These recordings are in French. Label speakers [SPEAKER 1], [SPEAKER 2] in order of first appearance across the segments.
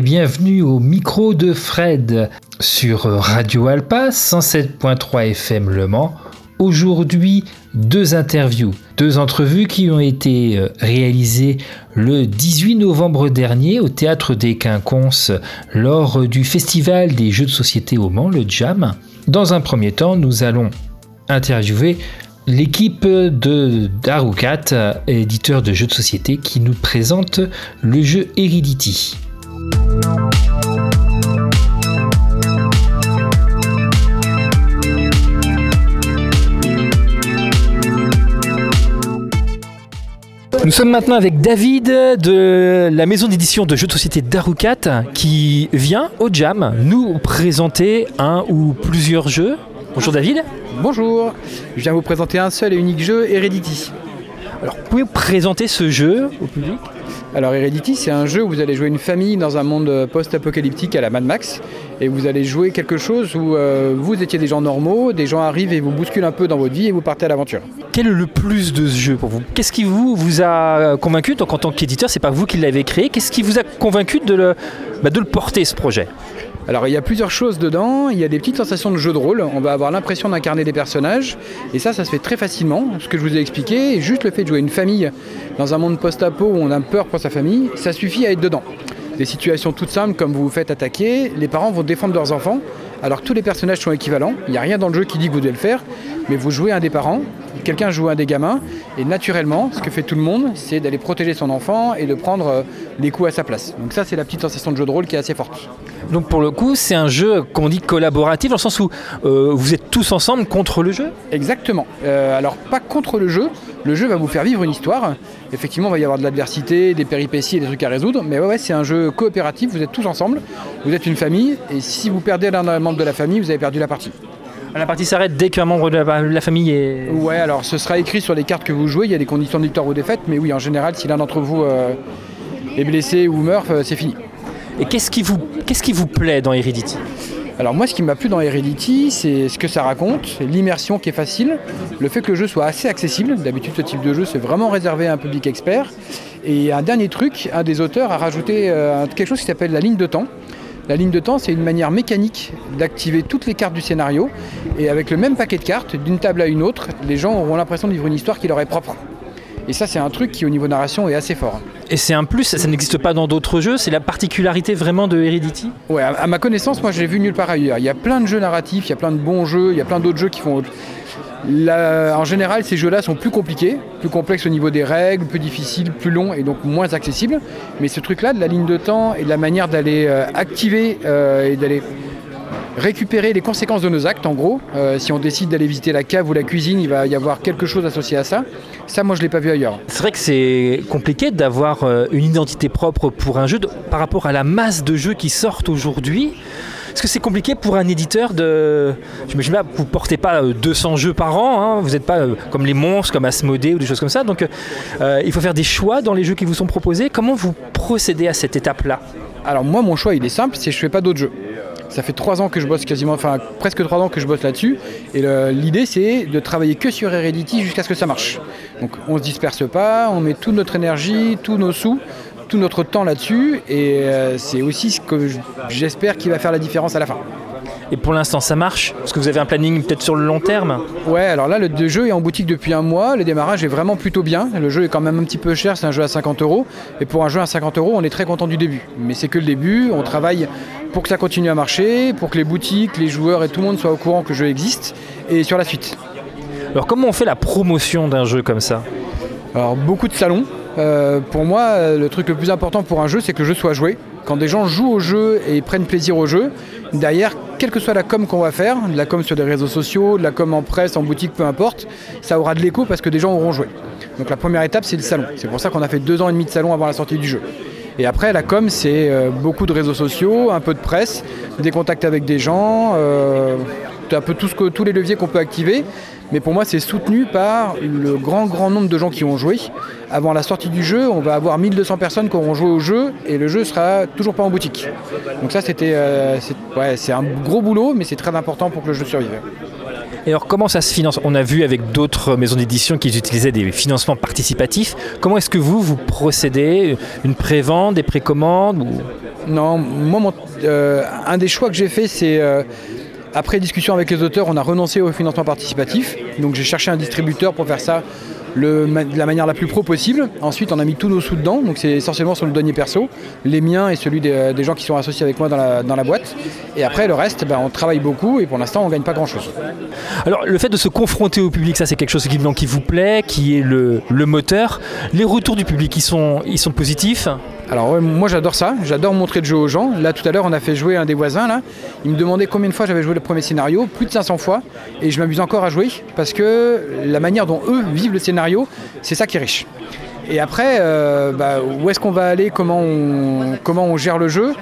[SPEAKER 1] Bienvenue au micro de Fred sur Radio Alpa 107.3 FM Le Mans. Aujourd'hui, deux interviews, deux entrevues qui ont été euh, réalisées le 18 novembre dernier au théâtre des Quinconces lors du festival des jeux de société au Mans, le Jam. Dans un premier temps, nous allons interviewer l'équipe de Darukat, éditeur de jeux de société, qui nous présente le jeu Heredity. Nous sommes maintenant avec David de la maison d'édition de jeux de société Darukat qui vient au Jam nous présenter un ou plusieurs jeux. Bonjour David.
[SPEAKER 2] Bonjour, je viens vous présenter un seul et unique jeu, Heredity.
[SPEAKER 1] Alors pouvez-vous présenter ce jeu au public?
[SPEAKER 2] Alors Heredity, c'est un jeu où vous allez jouer une famille dans un monde post-apocalyptique à la Mad Max. Et vous allez jouer quelque chose où euh, vous étiez des gens normaux, des gens arrivent et vous bousculent un peu dans votre vie et vous partez à l'aventure.
[SPEAKER 1] Quel est le plus de ce jeu pour vous? Qu'est-ce qui vous, a convaincu Donc en tant qu'éditeur, c'est pas vous qui l'avez créé. Qu'est-ce qui vous a convaincu de le, bah, de le porter ce projet?
[SPEAKER 2] Alors il y a plusieurs choses dedans, il y a des petites sensations de jeu de rôle, on va avoir l'impression d'incarner des personnages, et ça ça se fait très facilement, ce que je vous ai expliqué, juste le fait de jouer une famille dans un monde post-apo où on a peur pour sa famille, ça suffit à être dedans. Des situations toutes simples comme vous vous faites attaquer, les parents vont défendre leurs enfants, alors tous les personnages sont équivalents, il n'y a rien dans le jeu qui dit que vous devez le faire, mais vous jouez un des parents, quelqu'un joue un des gamins, et naturellement, ce que fait tout le monde, c'est d'aller protéger son enfant et de prendre euh, les coups à sa place. Donc ça, c'est la petite sensation de jeu de rôle qui est assez forte.
[SPEAKER 1] Donc pour le coup, c'est un jeu, qu'on dit, collaboratif, dans le sens où euh, vous êtes tous ensemble contre le jeu?
[SPEAKER 2] Exactement. Euh, alors pas contre le jeu, le jeu va vous faire vivre une histoire. Effectivement, il va y avoir de l'adversité, des péripéties et des trucs à résoudre, mais ouais, c'est un jeu coopératif, vous êtes tous ensemble, vous êtes une famille, et si vous perdez l'un membre de la famille, vous avez perdu la partie.
[SPEAKER 1] La partie s'arrête dès qu'un membre de la, famille est.
[SPEAKER 2] Ouais, alors ce sera écrit sur les cartes que vous jouez, il y a des conditions de victoire ou défaite, mais oui, en général, si l'un d'entre vous euh, est blessé ou meurt, euh, c'est fini.
[SPEAKER 1] Et qu'est-ce qui, vous, qu'est-ce qui vous plaît dans Heredity
[SPEAKER 2] alors moi ce qui m'a plu dans Heredity c'est ce que ça raconte, l'immersion qui est facile, le fait que le jeu soit assez accessible, d'habitude ce type de jeu c'est vraiment réservé à un public expert. Et un dernier truc, un des auteurs a rajouté euh, quelque chose qui s'appelle la ligne de temps. La ligne de temps, c'est une manière mécanique d'activer toutes les cartes du scénario. Et avec le même paquet de cartes, d'une table à une autre, les gens auront l'impression de vivre une histoire qui leur est propre. Et ça, c'est un truc qui, au niveau narration, est assez fort.
[SPEAKER 1] Et c'est un plus, ça, n'existe pas dans d'autres jeux, c'est la particularité vraiment de Heredity?
[SPEAKER 2] Ouais, à, ma connaissance, moi, je l'ai vu nulle part ailleurs. Il y a plein de jeux narratifs, il y a plein de bons jeux, il y a plein d'autres jeux qui font en général, ces jeux-là sont plus compliqués, plus complexes au niveau des règles, plus difficiles, plus longs et donc moins accessibles. Mais ce truc-là, de la ligne de temps et de la manière d'aller euh, activer euh, et d'aller récupérer les conséquences de nos actes, en gros. Euh, si on décide d'aller visiter la cave ou la cuisine, il va y avoir quelque chose associé à ça. Ça, moi, je ne l'ai pas vu ailleurs.
[SPEAKER 1] C'est vrai que c'est compliqué d'avoir une identité propre pour un jeu par rapport à la masse de jeux qui sortent aujourd'hui. Est-ce que c'est compliqué pour un éditeur de. J'imagine pas, vous portez pas 200 euh, jeux par an, hein. vous n'êtes pas euh, comme les monstres, comme Asmodée ou des choses comme ça. Donc euh, il faut faire des choix dans les jeux qui vous sont proposés. Comment vous procédez à cette étape-là?
[SPEAKER 2] Alors moi, mon choix, il est simple c'est que je fais pas d'autres jeux. Ça fait trois ans que je bosse quasiment, enfin presque trois ans que je bosse là-dessus. Et l'idée, c'est de travailler que sur Heredity jusqu'à ce que ça marche. Donc on se disperse pas, on met toute notre énergie, tous nos sous notre temps là-dessus et euh, c'est aussi ce que j'espère qui va faire la différence à la fin.
[SPEAKER 1] Et pour l'instant, ça marche? Parce que vous avez un planning peut-être sur le long terme?
[SPEAKER 2] Ouais, alors là, le jeu est en boutique depuis un mois. Le démarrage est vraiment plutôt bien. Le jeu est quand même un petit peu cher, c'est un jeu à 50 euros. Et pour un jeu à 50 euros, on est très content du début. Mais c'est que le début. On travaille pour que ça continue à marcher, pour que les boutiques, les joueurs et tout le monde soient au courant que le jeu existe. Et sur la suite.
[SPEAKER 1] Alors, comment on fait la promotion d'un jeu comme ça?
[SPEAKER 2] Alors, beaucoup de salons. Euh, pour moi, le truc le plus important pour un jeu, c'est que le jeu soit joué. Quand des gens jouent au jeu et prennent plaisir au jeu, derrière, quelle que soit la com qu'on va faire, de la com sur les réseaux sociaux, de la com en presse, en boutique, peu importe, ça aura de l'écho parce que des gens auront joué. Donc la première étape, c'est le salon. C'est pour ça qu'on a fait deux ans et demi de salon avant la sortie du jeu. Et après, la com, c'est euh, beaucoup de réseaux sociaux, un peu de presse, des contacts avec des gens, euh, un peu tous les leviers qu'on peut activer. Mais pour moi, c'est soutenu par le grand, grand nombre de gens qui ont joué. Avant la sortie du jeu, on va avoir 1200 personnes qui auront joué au jeu et le jeu sera toujours pas en boutique. Donc ça, c'était, euh, c'est un gros boulot, mais c'est très important pour que le jeu survive.
[SPEAKER 1] Et alors comment ça se finance? On a vu avec d'autres maisons d'édition qui utilisaient des financements participatifs. Comment est-ce que vous, vous procédez? Une prévente, des précommandes
[SPEAKER 2] Non, moi, un des choix que j'ai fait, c'est après discussion avec les auteurs, on a renoncé au financement participatif. Donc j'ai cherché un distributeur pour faire ça de la manière la plus pro possible. Ensuite, on a mis tous nos sous dedans, donc c'est essentiellement sur le denier perso, les miens et celui des, gens qui sont associés avec moi dans la, boîte. Et après, le reste, ben, on travaille beaucoup et pour l'instant, on ne gagne pas grand-chose.
[SPEAKER 1] Alors, le fait de se confronter au public, ça c'est quelque chose qui, qui vous plaît, qui est le, moteur. Les retours du public, ils sont, ils sont positifs?
[SPEAKER 2] Alors moi j'adore ça, j'adore montrer le jeu aux gens. Là tout à l'heure on a fait jouer un des voisins là. Il me demandait combien de fois j'avais joué le premier scénario, plus de 500 fois, et je m'amuse encore à jouer parce que la manière dont eux vivent le scénario, c'est ça qui est riche. Et après, euh, bah, où est-ce qu'on va aller, comment on, comment on gère le jeu?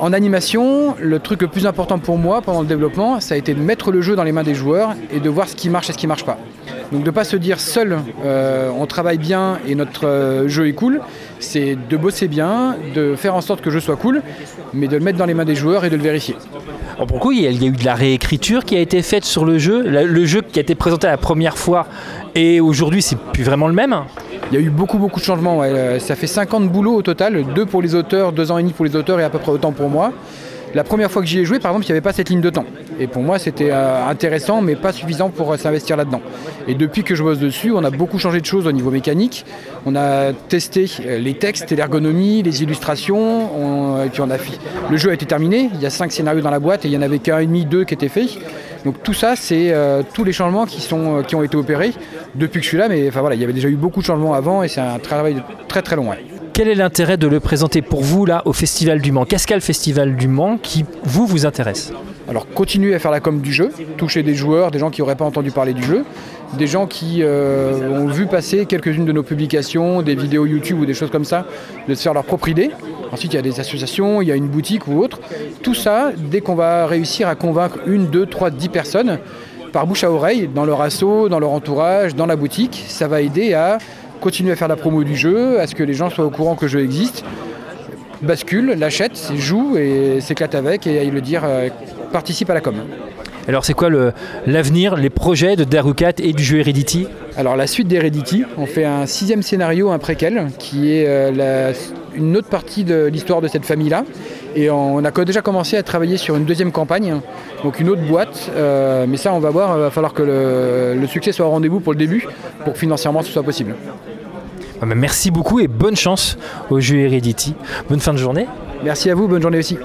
[SPEAKER 2] En animation, le truc le plus important pour moi pendant le développement, ça a été de mettre le jeu dans les mains des joueurs et de voir ce qui marche et ce qui ne marche pas. Donc de ne pas se dire seul euh, on travaille bien et notre euh, jeu est cool, c'est de bosser bien, de faire en sorte que le jeu soit cool, mais de le mettre dans les mains des joueurs et de le vérifier.
[SPEAKER 1] Alors pourquoi il y, a, eu de la réécriture qui a été faite sur le jeu Le jeu qui a été présenté la première fois et aujourd'hui c'est plus vraiment le même
[SPEAKER 2] il y a eu beaucoup beaucoup de changements. Ça fait 50 boulots au total, deux pour les auteurs, deux ans et demi pour les auteurs et à peu près autant pour moi. La première fois que j'y ai joué, par exemple, il n'y avait pas cette ligne de temps. Et pour moi, c'était euh, intéressant, mais pas suffisant pour euh, s'investir là-dedans. Et depuis que je bosse dessus, on a beaucoup changé de choses au niveau mécanique. On a testé euh, les textes, l'ergonomie, les illustrations. et puis on a Le jeu a été terminé. Il y a cinq scénarios dans la boîte et il n'y en avait qu'un et demi, deux qui étaient faits. Donc tout ça, c'est tous les changements qui, ont été opérés depuis que je suis là. Mais voilà, il y avait déjà eu beaucoup de changements avant et c'est un travail très très long
[SPEAKER 1] quel est l'intérêt de le présenter pour vous là au Festival du Mans? Qu'est-ce qu'a le Festival du Mans qui vous vous intéresse?
[SPEAKER 2] Alors continuer à faire la com du jeu, toucher des joueurs, des gens qui n'auraient pas entendu parler du jeu, des gens qui euh, ont vu passer quelques-unes de nos publications, des vidéos YouTube ou des choses comme ça, de se faire leur propre idée. Ensuite, il y a des associations, il y a une boutique ou autre. Tout ça, dès qu'on va réussir à convaincre une, deux, trois, dix personnes, par bouche à oreille, dans leur assaut, dans leur entourage, dans la boutique, ça va aider à continuer à faire la promo du jeu, à ce que les gens soient au courant que le jeu existe, bascule, l'achète, joue et s'éclate avec et aille le dire, euh, participe à la com.
[SPEAKER 1] Alors c'est quoi l'avenir, les projets de Darukat et du jeu Heredity?
[SPEAKER 2] Alors la suite d'Heredity, on fait un sixième scénario, un préquel, qui est euh, une autre partie de l'histoire de cette famille-là. Et on a déjà commencé à travailler sur une deuxième campagne, donc une autre boîte. Euh, mais ça, on va voir, il va falloir que le, succès soit au rendez-vous pour le début, pour que financièrement ce soit possible.
[SPEAKER 1] Ah, merci beaucoup et bonne chance au jeu Heredity. Bonne fin de journée.
[SPEAKER 2] Merci à vous, bonne journée aussi.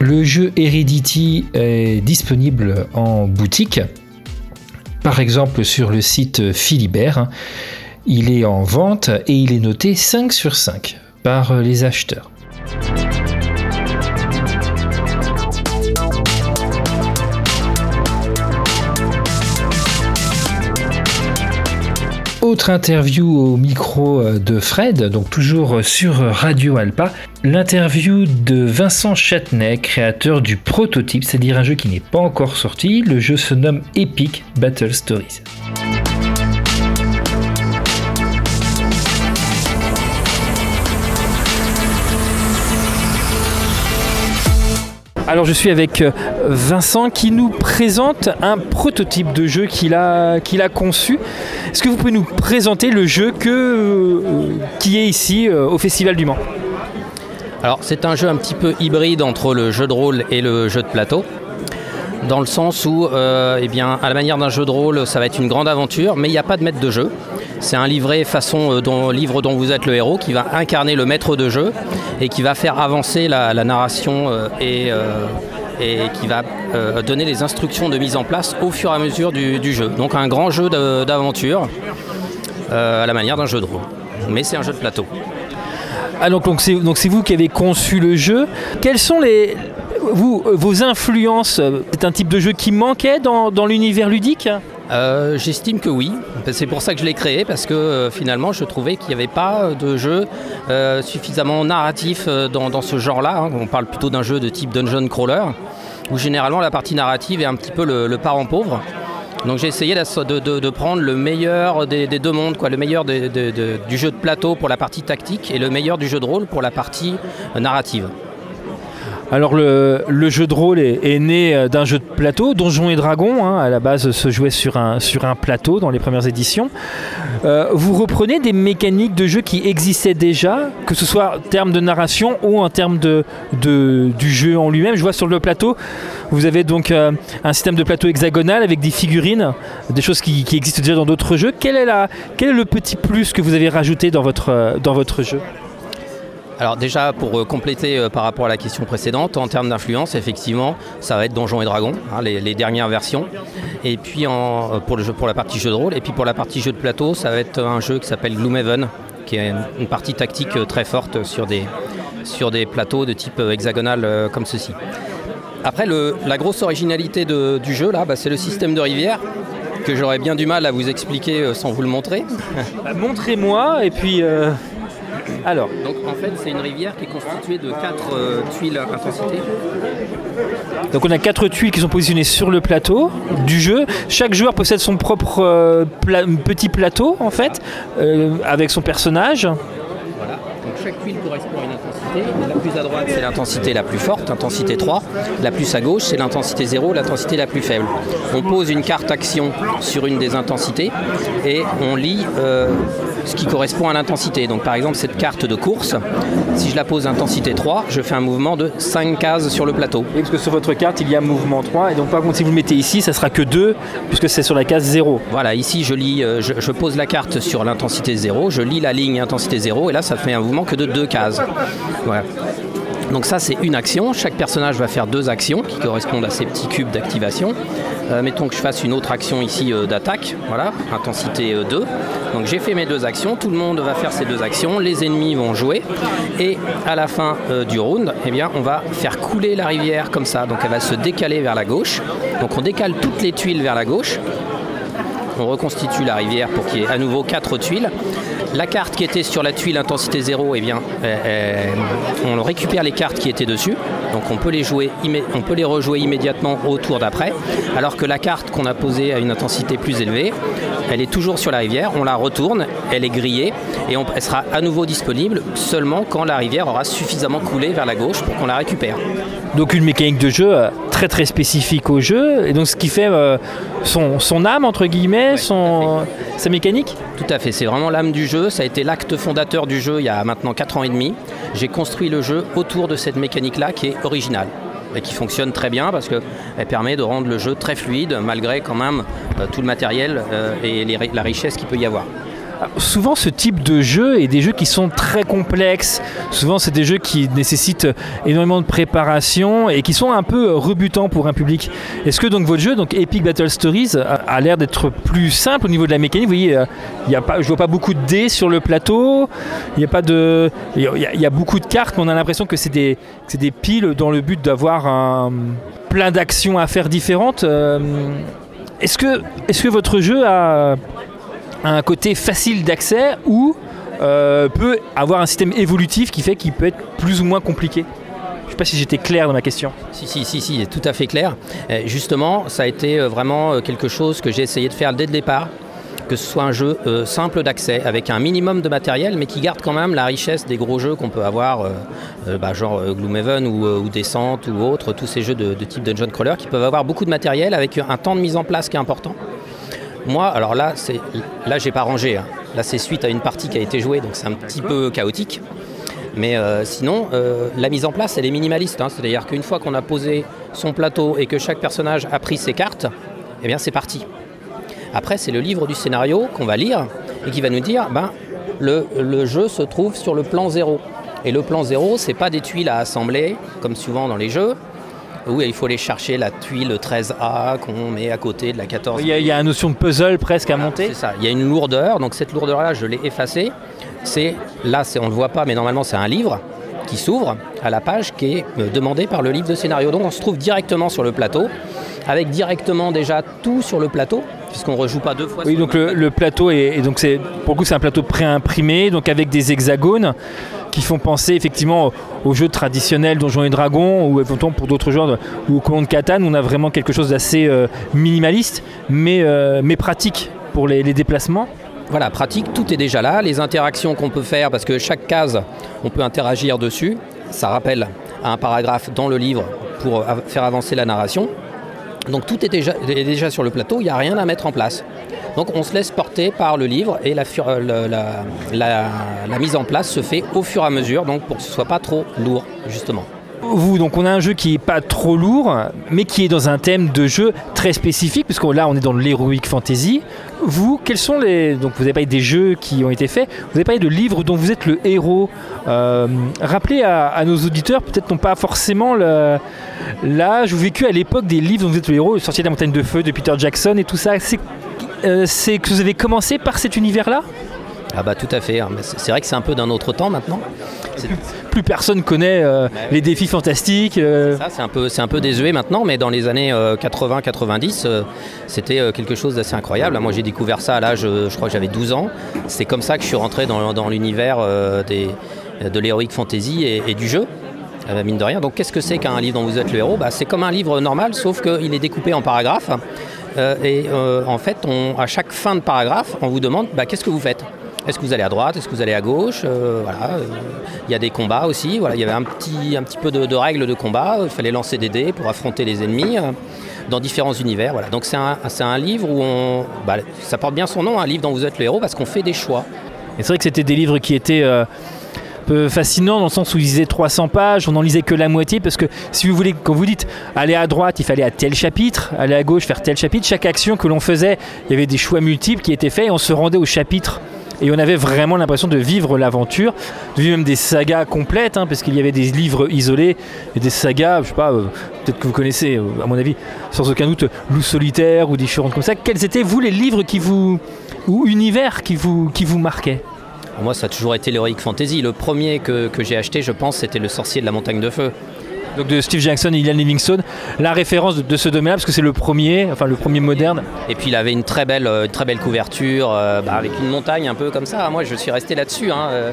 [SPEAKER 1] Le jeu Heredity est disponible en boutique par exemple sur le site Philibert. Il est en vente et il est noté 5 sur 5 par les acheteurs. Autre interview au micro de Fred, donc toujours sur Radio Alpa, l'interview de Vincent Châtenay, créateur du prototype, c'est-à-dire un jeu qui n'est pas encore sorti. Le jeu se nomme Epic Battle Stories. Alors je suis avec euh, Vincent qui nous présente un prototype de jeu qu'il a, conçu. Est-ce que vous pouvez nous présenter le jeu que, euh, qui est ici euh, au Festival du Mans?
[SPEAKER 3] Alors c'est un jeu un petit peu hybride entre le jeu de rôle et le jeu de plateau dans le sens où, eh bien, à la manière d'un jeu de rôle, ça va être une grande aventure, mais il n'y a pas de maître de jeu. C'est un livret façon dont, livre dont vous êtes le héros qui va incarner le maître de jeu et qui va faire avancer la, narration et, et qui va euh, donner les instructions de mise en place au fur et à mesure du, jeu. Donc un grand jeu d'aventure euh, à la manière d'un jeu de rôle. Mais c'est un jeu de plateau.
[SPEAKER 1] Ah donc c'est vous qui avez conçu le jeu. Quelles sont les, vous, vos influences? C'est un type de jeu qui manquait dans, l'univers ludique?
[SPEAKER 3] Euh, J'estime que oui. C'est pour ça que je l'ai créé, parce que finalement je trouvais qu'il n'y avait pas de jeu suffisamment narratif dans, ce genre-là. Hein. On parle plutôt d'un jeu de type dungeon crawler où généralement la partie narrative est un petit peu le, parent pauvre. Donc j'ai essayé de, prendre le meilleur des, deux mondes, quoi, le meilleur du jeu de plateau pour la partie tactique et le meilleur du jeu de rôle pour la partie narrative.
[SPEAKER 1] Alors le, jeu de rôle est, né euh, d'un jeu de plateau, Donjons et Dragons, hein, à la base se jouait sur un, plateau dans les premières éditions. Euh, vous reprenez des mécaniques de jeu qui existaient déjà, que ce soit en termes de narration ou en termes du jeu en lui-même. Je vois sur le plateau, vous avez donc euh, un système de plateau hexagonal avec des figurines, des choses qui, existent déjà dans d'autres jeux. Quel est, le petit plus que vous avez rajouté dans votre jeu?
[SPEAKER 3] Alors déjà, pour euh, compléter euh, par rapport à la question précédente, en termes d'influence, effectivement, ça va être Donjons et Dragons, hein, les, dernières versions. Et puis euh, pour, la partie jeu de rôle, et puis pour la partie jeu de plateau, ça va être un jeu qui s'appelle Gloomhaven, qui est une, partie tactique très forte sur des, sur des plateaux de type hexagonal comme ceci. Après, la grosse originalité du jeu, là, bah, c'est le système de rivière que j'aurais bien du mal à vous expliquer sans vous le montrer.
[SPEAKER 1] Bah, montrez-moi et puis...
[SPEAKER 3] Alors, donc en fait, c'est une rivière qui est constituée de quatre euh, tuiles à intensité.
[SPEAKER 1] Donc on a quatre tuiles qui sont positionnées sur le plateau du jeu. Chaque joueur possède son propre euh, petit plateau en fait, euh, avec son personnage.
[SPEAKER 3] Voilà. Donc chaque tuile correspond à une intensité. La plus à droite, c'est l'intensité la plus forte, intensité 3. La plus à gauche, c'est l'intensité 0, l'intensité la plus faible. On pose une carte action sur une des intensités et on lit ce qui correspond à l'intensité. Donc par exemple cette carte de course, si je la pose intensité 3, je fais un mouvement de 5 cases sur le plateau.
[SPEAKER 1] parce que sur votre carte il y a mouvement 3 et donc par contre si vous le mettez ici ça sera que 2 puisque c'est sur la case 0.
[SPEAKER 3] Voilà, ici je lis, euh, je, pose la carte sur l'intensité 0, je lis la ligne intensité 0 et là ça fait un mouvement que de 2 cases. Voilà. Donc ça c'est une action, chaque personnage va faire deux actions qui correspondent à ces petits cubes d'activation. Euh, mettons que je fasse une autre action ici euh, d'attaque, voilà, intensité 2. Euh, Donc j'ai fait mes deux actions, tout le monde va faire ses deux actions, les ennemis vont jouer et à la fin du round, eh bien, on va faire couler la rivière comme ça. Donc elle va se décaler vers la gauche. Donc on décale toutes les tuiles vers la gauche. On reconstitue la rivière pour qu'il y ait à nouveau quatre tuiles. La carte qui était sur la tuile intensité 0, eh bien, euh, euh, on récupère les cartes qui étaient dessus, donc on peut les rejouer immédiatement au tour d'après, alors que la carte qu'on a posée à une intensité plus élevée, elle est toujours sur la rivière, on la retourne, elle est grillée et elle sera à nouveau disponible seulement quand la rivière aura suffisamment coulé vers la gauche pour qu'on la récupère.
[SPEAKER 1] Donc une mécanique de jeu euh, très très spécifique au jeu, et donc ce qui fait son, son, âme, entre guillemets, son, sa mécanique
[SPEAKER 3] Tout à fait, c'est vraiment l'âme du jeu, ça a été l'acte fondateur du jeu il y a maintenant 4 ans et demi. J'ai construit le jeu autour de cette mécanique-là qui est originale et qui fonctionne très bien parce qu'elle permet de rendre le jeu très fluide malgré quand même euh, tout le matériel euh, et la richesse qu'il peut y avoir
[SPEAKER 1] souvent ce type de jeu est des jeux qui sont très complexes. Souvent c'est des jeux qui nécessitent énormément de préparation et qui sont un peu rebutants pour un public. Est-ce que donc votre jeu, donc Epic Battle Stories, a, l'air d'être plus simple au niveau de la mécanique? Vous voyez, euh, il y a pas, je vois pas beaucoup de dés sur le plateau. Il y a pas de, il y, a beaucoup de cartes, mais on a l'impression que c'est des, piles dans le but d'avoir un, plein d'actions à faire différentes. Euh, est-ce que votre jeu a un côté facile d'accès ou euh, peut avoir un système évolutif qui fait qu'il peut être plus ou moins compliqué je ne sais pas si j'étais clair dans ma question.
[SPEAKER 3] Si, si, si, si, tout à fait clair. justement, ça a été euh, vraiment euh, quelque chose que j'ai essayé de faire dès le départ, que ce soit un jeu simple d'accès, avec un minimum de matériel, mais qui garde quand même la richesse des gros jeux qu'on peut avoir, bah, genre Gloomhaven ou, ou Descent ou autres, tous ces jeux de, de type Dungeon Crawler, qui peuvent avoir beaucoup de matériel avec un temps de mise en place qui est important. Moi, alors là, c'est là j'ai pas rangé. Hein. Là, c'est suite à une partie qui a été jouée, donc c'est un petit peu chaotique. Mais euh, sinon, euh, la mise en place, elle est minimaliste. Hein. C'est-à-dire qu'une fois qu'on a posé son plateau et que chaque personnage a pris ses cartes, eh bien, c'est parti. Après, c'est le livre du scénario qu'on va lire et qui va nous dire, ben, le, le jeu se trouve sur le plan zéro. Et le plan zéro, c'est pas des tuiles à assembler, comme souvent dans les jeux. Oui, il faut aller chercher la tuile 13A qu'on met à côté de la 14.
[SPEAKER 1] Il y, a, il y a une notion de puzzle presque à monter.
[SPEAKER 3] C'est ça, il y a une lourdeur, donc cette lourdeur-là, je l'ai effacée. C'est là, on ne le voit pas, mais normalement c'est un livre qui s'ouvre à la page qui est euh, demandée par le livre de scénario. Donc on se trouve directement sur le plateau, avec directement déjà tout sur le plateau, puisqu'on rejoue pas deux fois.
[SPEAKER 1] Oui, donc le, plateau est, donc c'est pour le coup c'est un plateau pré-imprimé, donc avec des hexagones qui font penser effectivement aux jeux traditionnels Donjons et Dragons ou éventuellement pour d'autres jeux ou au Colon de Catane, on a vraiment quelque chose d'assez euh, minimaliste mais, euh, mais pratique pour les, déplacements.
[SPEAKER 3] Voilà, pratique, tout est déjà là. Les interactions qu'on peut faire, parce que chaque case, on peut interagir dessus. Ça rappelle un paragraphe dans le livre pour faire avancer la narration. Donc tout est déjà, est sur le plateau, il n'y a rien à mettre en place. Donc on se laisse porter par le livre et la, mise en place se fait au fur et à mesure, donc pour que ce ne soit pas trop lourd justement.
[SPEAKER 1] Vous, donc on a un jeu qui n'est pas trop lourd, mais qui est dans un thème de jeu très spécifique, puisque là on est dans l'heroic fantasy. Vous, quels sont les. Donc vous avez parlé des jeux qui ont été faits, vous avez parlé de livres dont vous êtes le héros. Euh, rappelez à, nos auditeurs, peut-être non pas forcément l'âge ou vécu à l'époque des livres dont vous êtes le héros, Sorcier de la montagne de feu de Peter Jackson et tout ça. C'est euh, que vous avez commencé par cet univers-là?
[SPEAKER 3] Ah bah tout à fait, hein. c'est vrai que c'est un peu d'un autre temps maintenant.
[SPEAKER 1] Plus, personne connaît euh, bah les défis fantastiques.
[SPEAKER 3] Euh. c'est un peu, c'est un peu désuet maintenant, mais dans les années 80-90, c'était quelque chose d'assez incroyable. Moi, j'ai découvert ça à l'âge, je crois que j'avais 12 ans. C'est comme ça que je suis rentré dans, l'univers de l'heroic fantasy et, du jeu. mine de rien. Donc, qu'est-ce que c'est qu'un livre dont vous êtes le héros? Bah, C'est comme un livre normal, sauf qu'il est découpé en paragraphes. Euh, et euh, en fait, à chaque fin de paragraphe, on vous demande bah, qu'est-ce que vous faites? Est-ce que vous allez à droite Est-ce que vous allez à gauche euh, Voilà. Il y a des combats aussi. Voilà. Il y avait un petit, un petit peu de, règles de combat. Il fallait lancer des dés pour affronter les ennemis dans différents univers. Voilà. Donc c'est un, un, livre où. Bah, ça porte bien son nom, un livre dont vous êtes le héros, parce qu'on fait des choix.
[SPEAKER 1] Et c'est vrai que c'était des livres qui étaient peu fascinant dans le sens où il lisait 300 pages, on n'en lisait que la moitié parce que si vous voulez, quand vous dites aller à droite, il fallait à tel chapitre, aller à gauche, faire tel chapitre, chaque action que l'on faisait, il y avait des choix multiples qui étaient faits et on se rendait au chapitre. Et on avait vraiment l'impression de vivre l'aventure, de vivre même des sagas complètes, hein, parce qu'il y avait des livres isolés et des sagas, je sais pas, euh, peut-être que vous connaissez, euh, à mon avis, sans aucun doute, Loup solitaire ou différentes comme ça. Quels étaient, vous, les livres qui vous, ou univers qui vous, qui vous marquaient?
[SPEAKER 3] Moi, ça a toujours été l'Heroic Fantasy. Le premier que, j'ai acheté, je pense, c'était Le Sorcier de la Montagne de Feu.
[SPEAKER 1] Donc de Steve Jackson et Ian Livingstone, la référence de, ce domaine-là, parce que c'est le premier, enfin le premier moderne.
[SPEAKER 3] Et puis il avait une très belle, euh, très belle couverture, euh, bah, avec une montagne un peu comme ça. Moi, je suis resté là-dessus. Hein,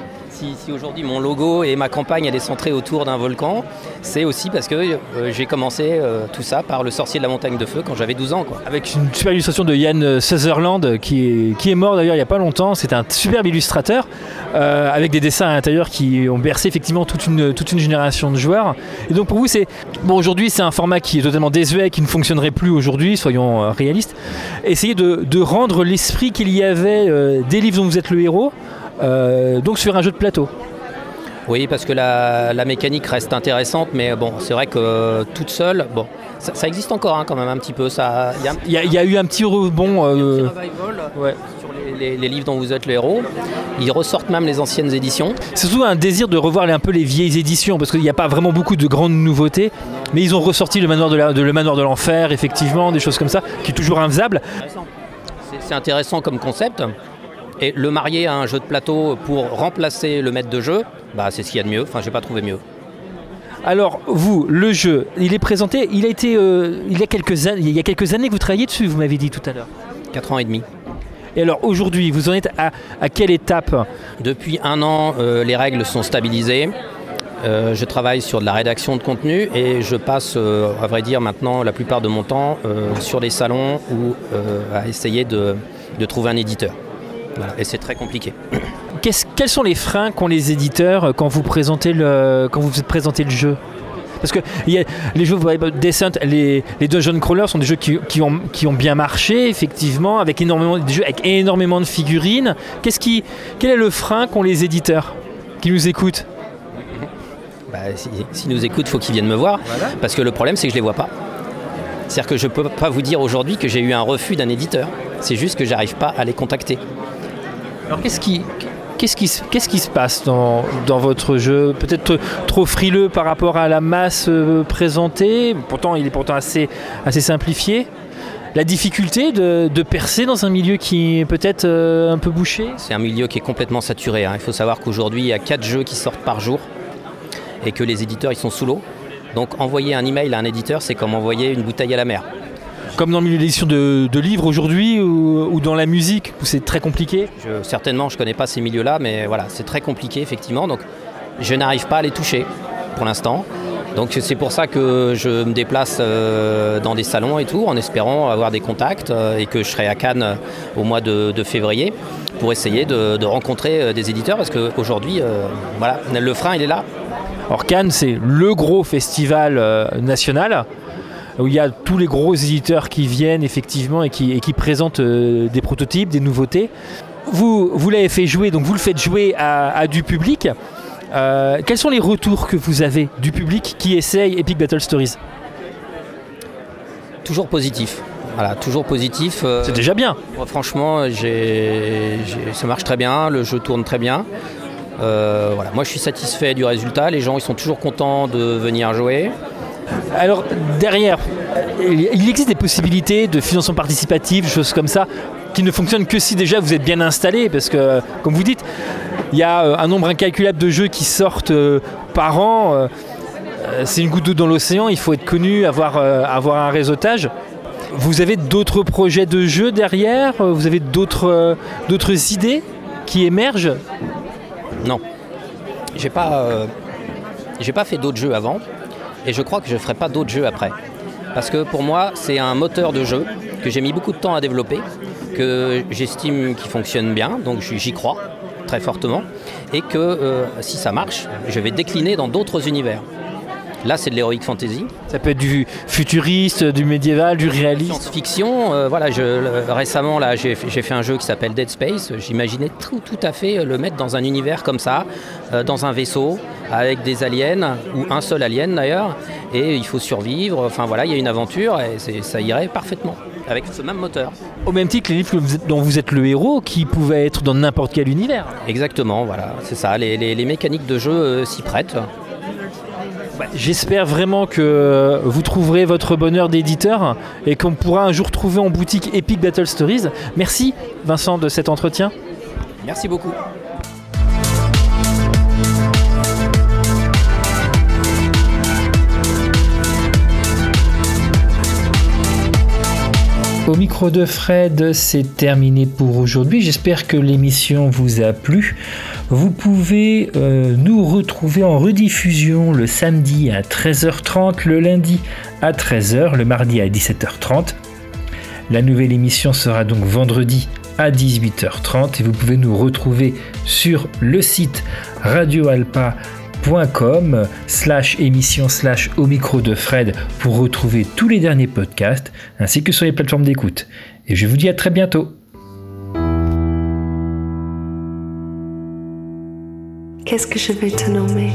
[SPEAKER 3] si, aujourd'hui mon logo et ma campagne elle est centrée autour d'un volcan, c'est aussi parce que euh, j'ai commencé euh, tout ça par le sorcier de la montagne de feu quand j'avais 12 ans.
[SPEAKER 1] Avec une super illustration de Yann Sutherland qui est, mort d'ailleurs il n'y a pas longtemps. C'est un superbe illustrateur euh, avec des dessins à l'intérieur qui ont bercé effectivement toute une, génération de joueurs. Et donc pour vous, c'est bon aujourd'hui c'est un format qui est totalement désuet, qui ne fonctionnerait plus aujourd'hui, soyons réalistes. Essayez de, de rendre l'esprit qu'il y avait des livres dont vous êtes le héros donc sur un jeu de plateau.
[SPEAKER 3] Oui, parce que la, mécanique reste intéressante, mais bon, c'est vrai que toute seule, bon, ça, existe encore hein, quand même un petit peu. Ça,
[SPEAKER 1] il y, a eu un petit rebond.
[SPEAKER 3] Euh, sur les, livres dont vous êtes le héros. Ils ressortent même les anciennes éditions.
[SPEAKER 1] C'est surtout un désir de revoir un peu les vieilles éditions, parce qu'il n'y a pas vraiment beaucoup de grandes nouveautés, mais ils ont ressorti le manoir de, le manoir de l'enfer, effectivement, des choses comme ça, qui est toujours infaisable.
[SPEAKER 3] C'est intéressant comme concept. Et le marier à un jeu de plateau pour remplacer le maître de jeu, bah, c'est ce qu'il y a de mieux. Enfin, je n'ai pas trouvé mieux.
[SPEAKER 1] Alors, vous, le jeu, il est présenté, il a été, euh, il, y a quelques il y a quelques années que vous travaillez dessus, vous m'avez dit tout à l'heure.
[SPEAKER 3] Quatre ans et demi.
[SPEAKER 1] Et alors aujourd'hui, vous en êtes à, quelle étape?
[SPEAKER 3] Depuis un an, euh, les règles sont stabilisées. Euh, je travaille sur de la rédaction de contenu et je passe, à vrai dire, maintenant la plupart de mon temps sur les salons ou à essayer de trouver un éditeur et c'est très compliqué.
[SPEAKER 1] quels sont les freins qu'ont les éditeurs euh, quand vous présentez le, quand vous présentez le jeu? Parce que y a les jeux Descent, les, les Dungeon Crawlers sont des jeux qui, ont, qui ont bien marché, effectivement, avec énormément, des jeux avec énormément de figurines. Qu'est-ce qui, quel est le frein qu'ont les éditeurs qui nous écoutent?
[SPEAKER 3] Bah, si, nous écoutent, il faut qu'ils viennent me voir. Parce que le problème, c'est que je ne les vois pas. C'est-à-dire que je ne peux pas vous dire aujourd'hui que j'ai eu un refus d'un éditeur. C'est juste que j'arrive pas à les contacter.
[SPEAKER 1] Alors qu'est-ce qui, qu'est-ce qui, se passe dans, votre jeu? Peut-être trop frileux par rapport à la masse euh, présentée, pourtant il est pourtant assez, simplifié. La difficulté de, de percer dans un milieu qui est peut-être euh, un peu bouché?
[SPEAKER 3] C'est un milieu qui est complètement saturé. Hein. Il faut savoir qu'aujourd'hui il y a 4 jeux qui sortent par jour et que les éditeurs ils sont sous l'eau. Donc envoyer un email à un éditeur c'est comme envoyer une bouteille à la mer
[SPEAKER 1] comme dans le milieu d'édition de, livres aujourd'hui ou, dans la musique où c'est très compliqué
[SPEAKER 3] Certainement, je ne connais pas ces milieux-là, mais voilà, c'est très compliqué effectivement. Donc je n'arrive pas à les toucher pour l'instant. Donc c'est pour ça que je me déplace euh, dans des salons et tout, en espérant avoir des contacts euh, et que je serai à Cannes au mois de, février pour essayer de, rencontrer des éditeurs parce qu'aujourd'hui, voilà, le frein il est là.
[SPEAKER 1] Alors Cannes c'est le gros festival national où il y a tous les gros éditeurs qui viennent effectivement et qui, présentent des prototypes, des nouveautés. Vous, vous l'avez fait jouer, donc vous le faites jouer à du public. Euh, quels sont les retours que vous avez du public qui essaye Epic Battle Stories?
[SPEAKER 3] Toujours positif. Voilà, toujours positif.
[SPEAKER 1] Euh, C'est déjà bien.
[SPEAKER 3] franchement, ça marche très bien, le jeu tourne très bien. Euh, voilà, moi je suis satisfait du résultat, les gens ils sont toujours contents de venir jouer.
[SPEAKER 1] Alors derrière, il existe des possibilités de financement participatif, choses comme ça, qui ne fonctionnent que si déjà vous êtes bien installé, parce que comme vous dites, il y a euh, un nombre incalculable de jeux qui sortent euh, par an. Euh, c'est une goutte d'eau dans l'océan, il faut être connu, avoir, un réseautage. Vous avez d'autres projets de jeux derrière? Vous avez d'autres idées qui émergent?
[SPEAKER 3] Non. J'ai pas, pas fait d'autres jeux avant et je crois que je ne ferai pas d'autres jeux après. Parce que pour moi, c'est un moteur de jeu que j'ai mis beaucoup de temps à développer, que j'estime qu'il fonctionne bien, donc j'y crois très fortement, et que euh, si ça marche, je vais décliner dans d'autres univers. Là, c'est de l'héroïque fantasy.
[SPEAKER 1] Ça peut être du futuriste, du médiéval, du réaliste.
[SPEAKER 3] Science-fiction. Euh, voilà, je, récemment, là, j'ai fait un jeu qui s'appelle Dead Space. J'imaginais tout, tout, à fait le mettre dans un univers comme ça, euh, dans un vaisseau, avec des aliens, ou un seul alien d'ailleurs, et il faut survivre. Enfin voilà, il y a une aventure, et ça irait parfaitement avec ce même moteur.
[SPEAKER 1] Au même titre que les livres dont vous êtes le héros, qui pouvaient être dans n'importe quel univers.
[SPEAKER 3] Exactement, voilà, c'est ça. Les, mécaniques de jeu euh, s'y prêtent.
[SPEAKER 1] Bah, j'espère vraiment que vous trouverez votre bonheur d'éditeur et qu'on pourra un jour trouver en boutique Epic Battle Stories. Merci Vincent de cet entretien.
[SPEAKER 3] Merci beaucoup.
[SPEAKER 1] Au micro de Fred, c'est terminé pour aujourd'hui. J'espère que l'émission vous a plu. Vous pouvez euh, nous retrouver en rediffusion le samedi à 13h30, le lundi à 13h, le mardi à 17h30. La nouvelle émission sera donc vendredi à 18h30 et vous pouvez nous retrouver sur le site Radio Alpa com slash émission slash au micro de Fred pour retrouver tous les derniers podcasts ainsi que sur les plateformes d'écoute. Et je vous dis à très bientôt.
[SPEAKER 4] Qu'est-ce que je vais te nommer?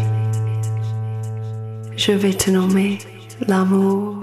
[SPEAKER 4] Je vais te nommer l'amour.